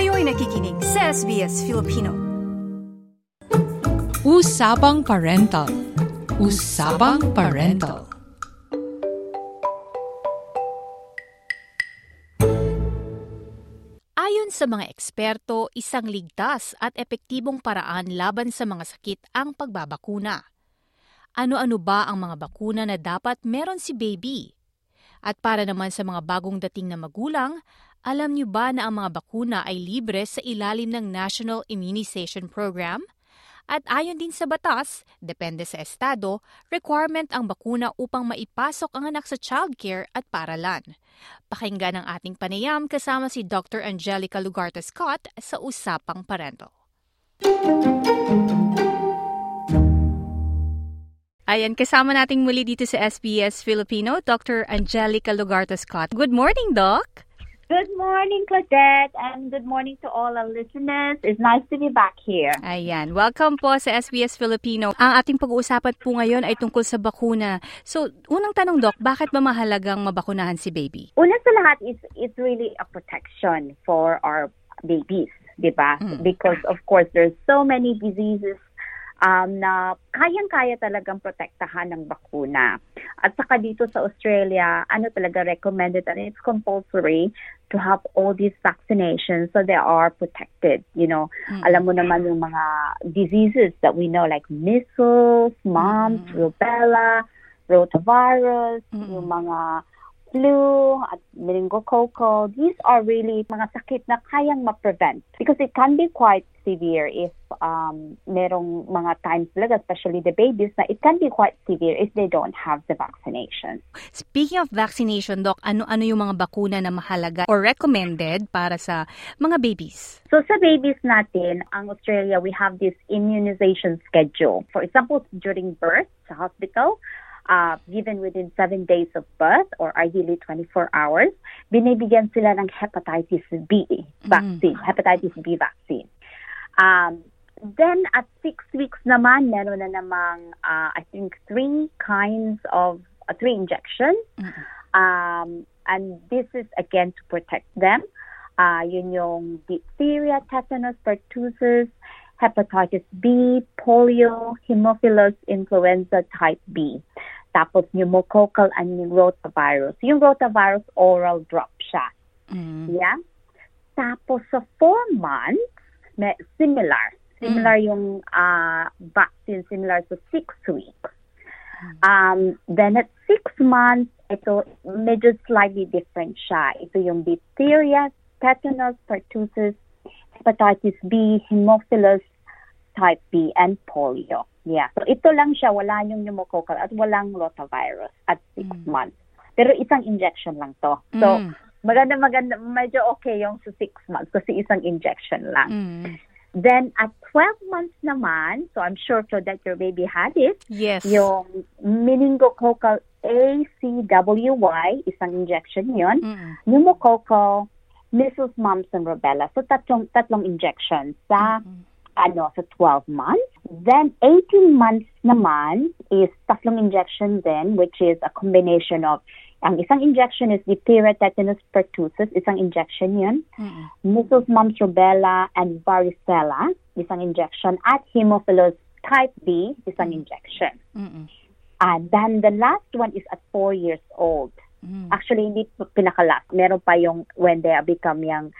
Kayo'y nakikinig sa SBS Filipino. Usapang Parental. Usapang Parental. Ayon sa mga eksperto, isang ligtas at epektibong paraan laban sa mga sakit ang pagbabakuna. Ano-ano ba ang mga bakuna na dapat meron si baby? At para naman sa mga bagong dating na magulang, alam niyo ba na ang mga bakuna ay libre sa ilalim ng National Immunization Program? At ayon din sa batas, depende sa estado, requirement ang bakuna upang maipasok ang anak sa childcare at paralan. Pakinggan ang ating panayam kasama si Dr. Angelica Lugarta Scott sa Usapang Parental. Ayan, kasama nating muli dito sa SBS Filipino, Dr. Angelica Lugarta Scott. Good morning, Doc! Good morning, Claudette, and good morning to all our listeners. It's nice to be back here. Ayan, welcome po sa SBS Filipino. Ang ating pag-uusapan po ngayon ay tungkol sa bakuna. So, unang tanong, Doc, bakit ba mahalagang mabakunahan si baby? Una sa lahat, it's, it's really a protection for our babies, di ba? Mm. Because, of course, there's so many diseases um, na kayang-kaya talagang protektahan ng bakuna. At saka dito sa Australia, ano talaga recommended and it's compulsory to have all these vaccinations so they are protected. You know, Mm. alam mo naman yung mga diseases that we know like measles, mumps, Mm. rubella, rotavirus, Mm. yung mga flu at meningococcal. These are really mga sakit na kayang ma-prevent because it can be quite severe if um, merong mga times talaga, especially the babies, na it can be quite severe if they don't have the vaccination. Speaking of vaccination, Doc, ano-ano yung mga bakuna na mahalaga or recommended para sa mga babies? So sa babies natin, ang Australia, we have this immunization schedule. For example, during birth sa hospital, uh, given within seven days of birth or ideally 24 hours, binibigyan sila ng hepatitis B vaccine, hepatitis B vaccine. Um, then at six weeks naman, meron na namang, uh, I think, three kinds of, uh, three injections. Um, and this is again to protect them. Uh, yun yung diphtheria, tetanus, pertussis, hepatitis B, polio, Haemophilus influenza type B. Tapos pneumococcal and yung rotavirus. Yung rotavirus oral drop siya. Mm. Yeah? Tapos sa four months, may, similar. Similar yung uh, vaccine, similar to six weeks. Um, then at six months, ito medyo slightly different siya. Ito yung diphtheria, tetanus, pertussis, hepatitis B, Haemophilus type B, and polio. Yeah. So ito lang siya, wala yung pneumococcal at walang rotavirus at six months. Pero isang injection lang to. So, Mm. maganda, maganda, medyo okay yung sa six months kasi isang injection lang. Mm. Then, at 12 months naman, so I'm sure so that your baby had it, Yes. yung meningococcal ACWY, isang injection yun, Mm. pneumococcal, measles, mumps, and rubella. So, tatlong, tatlong injections sa, ano, sa 12 months. Then, 18 months naman is tatlong injection then, which is a combination of, ang isang injection is diphtheria, tetanus, pertussis, isang injection yun. Mm. measles, mumps, rubella, and varicella, isang injection, at Haemophilus type B, isang injection. Mm. And then the last one is at four years old. Mm. Actually, hindi pa pinaka-last. Meron pa yung when they become young,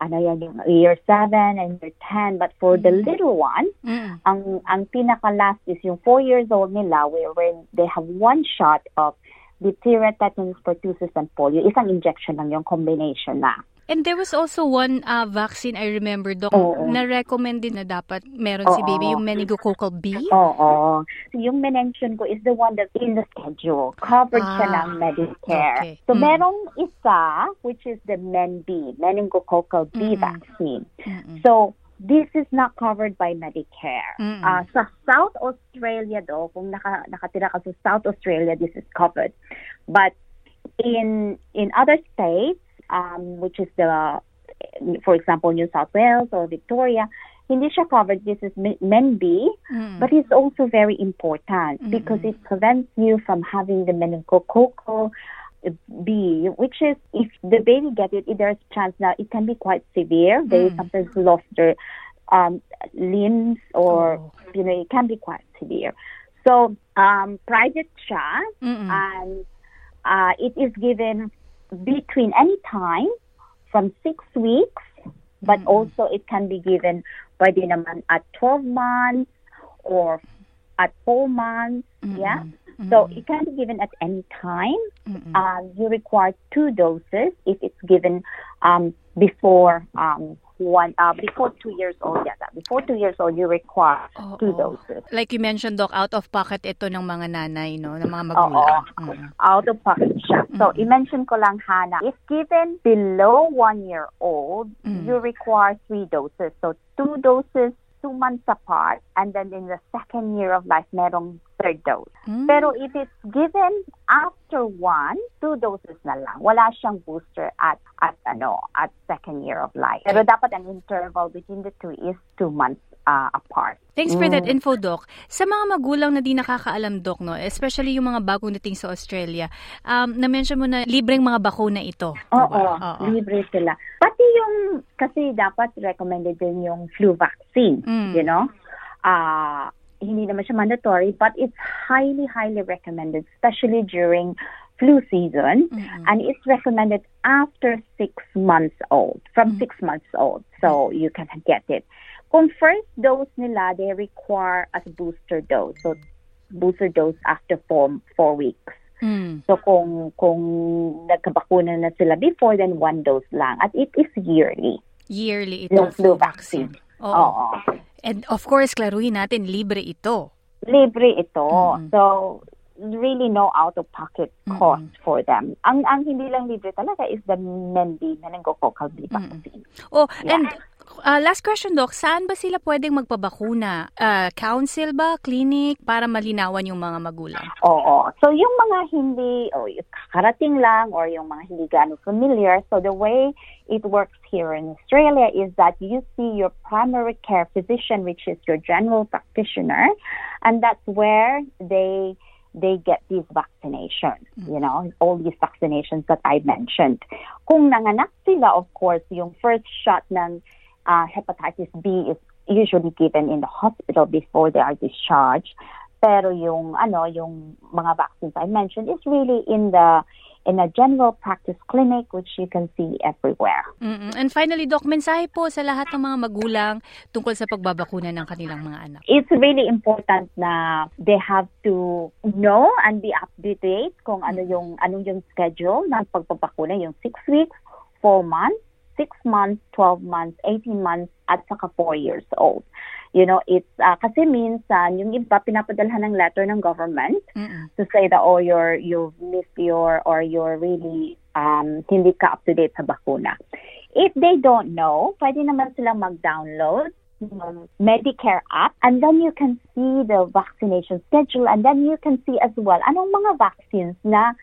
ano yan, yung year 7 and year 10. But for the little one, Mm. ang ang pinaka-last is yung four years old nila where, where they have one shot of diphtheria, tetanus, pertussis, and polio. Isang injection lang yung combination na. And there was also one uh, vaccine I remember, Doc, Oo. na recommend din na dapat meron si Oo. baby, yung meningococcal B. Oo. So yung mention ko is the one that's in the schedule. Covered siya Ah, ng Medicare. okay. So Mm. merong isa, which is the MEN-B, meningococcal B Mm. vaccine. Mm-mm. So this is not covered by Medicare. Mm-mm. Uh, sa South Australia though, kung naka, nakatira ka sa South Australia, this is covered. But in in other states, um, which is the, for example, New South Wales or Victoria, hindi siya covered. This is Men B, Mm. but it's also very important Mm-mm. because it prevents you from having the meningococcal B, which is if the baby gets it, there's chance now it can be quite severe. They Mm. sometimes lost their um, limbs or, Oh. you know, it can be quite severe. So, um, private siya, Mm-mm. and uh, it is given between any time from six weeks, but Mm-mm. also it can be given pwede naman at 12 months or at 4 months. Yeah. So it can be given at any time. Mm-mm. Um, you require two doses if it's given um, before um, one uh, before two years old. Yeah, before two years old, you require Oo. two doses. Like you mentioned, Doc, out of pocket ito ng mga nanay, no? Ng mga Oo. magulang. Mm. out of pocket siya. So, i-mention ko lang, Hana, if given below one year old, Mm. you require three doses. So, two doses, two months apart, and then in the second year of life, merong third dose. Mm. Pero if it's given after one, two doses na lang. Wala siyang booster at at ano at second year of life. Pero dapat ang interval between the two is two months uh, apart. Thanks for that Mm. info, Doc. Sa mga magulang na di nakakaalam, Doc, no? especially yung mga bagong dating sa Australia, um, na-mention mo na libreng mga bakuna ito. Oo, diba? Oo. libre sila. Pati yung, kasi dapat recommended din yung flu vaccine, Mm. you know? Ah, hindi naman siya mandatory, but it's highly, highly recommended, especially during flu season. Mm-mm. And it's recommended after six months old, from six months old. So you can get it. Kung first dose nila, they require a booster dose. So booster dose after four, four weeks. Mm. So kung kung nagkabakuna na sila before, then one dose lang. At it is yearly. Yearly Yung itong flu flu vaccine. Oo. Oo. And of course, klaruhin natin, libre ito. Libre ito. Mm-mm. So really no out-of-pocket cost for them. Ang ang hindi lang libre talaga is the MenB, meningococcal B vaccine. Oh, Yeah. and uh, last question, Doc. Saan ba sila pwedeng magpabakuna? Uh, council ba? Clinic? Para malinawan yung mga magulang. Oo. So yung mga hindi, o yung kakarating lang or yung mga hindi gaano familiar, so the way it works here in Australia is that you see your primary care physician, which is your general practitioner, and that's where they they get these vaccinations, you know, all these vaccinations that I mentioned. Kung nanganak sila, of course, yung first shot ng uh, hepatitis B is usually given in the hospital before they are discharged. Pero yung ano, yung mga vaccines I mentioned is really in the in a general practice clinic which you can see everywhere. Mm-mm. And finally, Doc, mensahe po sa lahat ng mga magulang tungkol sa pagbabakuna ng kanilang mga anak. It's really important na they have to know and be up to date kung ano yung anong yung schedule ng pagpapakuna, yung 6 weeks, 4 months, 6 months, 12 months, 18 months, at saka 4 years old. You know, it's uh, kasi minsan yung iba pinapadalhan ng letter ng government Mm-mm. to say that oh you're you've missed your or you're really um hindi ka up to date sa bakuna. If they don't know, pwede naman silang mag-download ng Medicare app and then you can see the vaccination schedule and then you can see as well anong mga vaccines na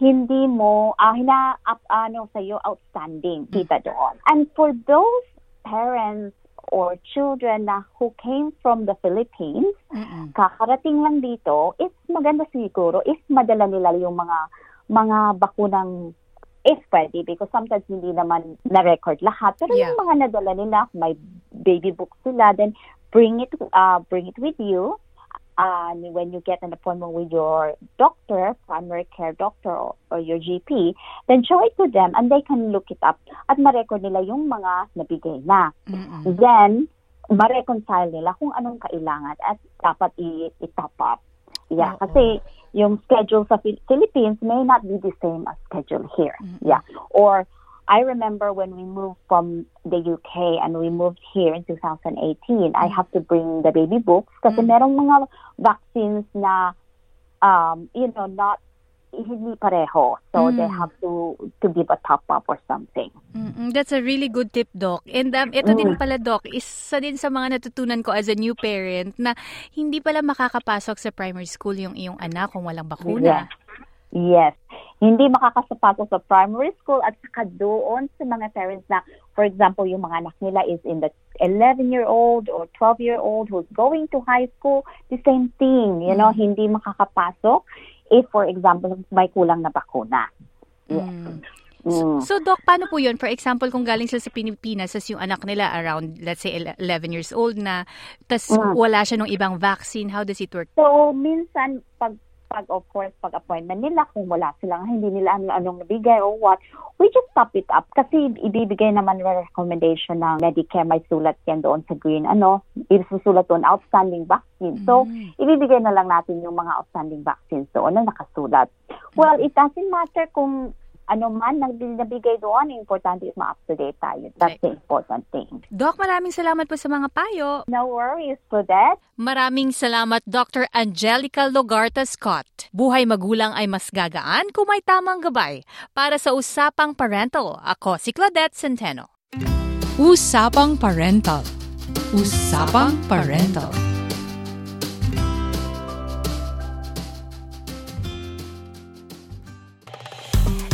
hindi mo ah hina up ano sa iyo outstanding kita doon. And for those parents or children na who came from the Philippines Mm-mm. kakarating lang dito, is maganda siguro if madala nila yung mga mga bakunang if pwede because sometimes hindi naman na-record lahat. Pero Yeah. yung mga nadala nila, may baby book sila, then bring it uh, bring it with you. Uh, when you get an appointment with your doctor, primary care doctor or, or your GP, then show it to them and they can look it up at ma-record nila yung mga nabigay na. Mm-mm. Then, ma-reconcile nila kung anong kailangan at dapat i- i-top up. Yeah, Oo. kasi yung schedule sa Phil- Philippines may not be the same as schedule here. Yeah. Or I remember when we moved from the UK and we moved here in 2018, I have to bring the baby books kasi merong mga vaccines na um, you know, not hindi pareho. So they Mm. have to to give a top up or something. Mm-mm. That's a really good tip, Doc. And um, ito din Mm. pala, Doc, isa din sa mga natutunan ko as a new parent na hindi pala makakapasok sa primary school yung iyong anak kung walang bakuna. Yes. Yes. Hindi makakasapasok sa primary school at saka doon sa mga parents na, for example, yung mga anak nila is in the 11-year-old or 12-year-old who's going to high school, the same thing, you know, hindi makakapasok if, for example, may kulang na bakuna. Yes. Mm. So, Doc, paano po yun? For example, kung galing sila sa Pilipinas, as yung anak nila around, let's say, 11 years old na, tas Mm. wala siya nung ibang vaccine, how does it work? So, minsan, pag, pag of course, pag appointment nila, kung wala silang, hindi nila ano, anong nabigay or what, we just top it up. Kasi ibibigay naman yung recommendation ng Medicare, may sulat yan doon sa green, ano, isusulat doon, outstanding vaccine. So, Mm. ibibigay na lang natin yung mga outstanding vaccines doon na nakasulat. Well, it doesn't matter kung ano man nang nabigay doon, importante is ma-up-to-date tayo. That's the important thing. Doc, maraming salamat po sa mga payo. No worries for that. Maraming salamat Dr. Angelica Logarta Scott. Buhay magulang ay mas gagaan kung may tamang gabay. Para sa Usapang Parental, ako si Claudette Centeno. Usapang Parental. Usapang Parental.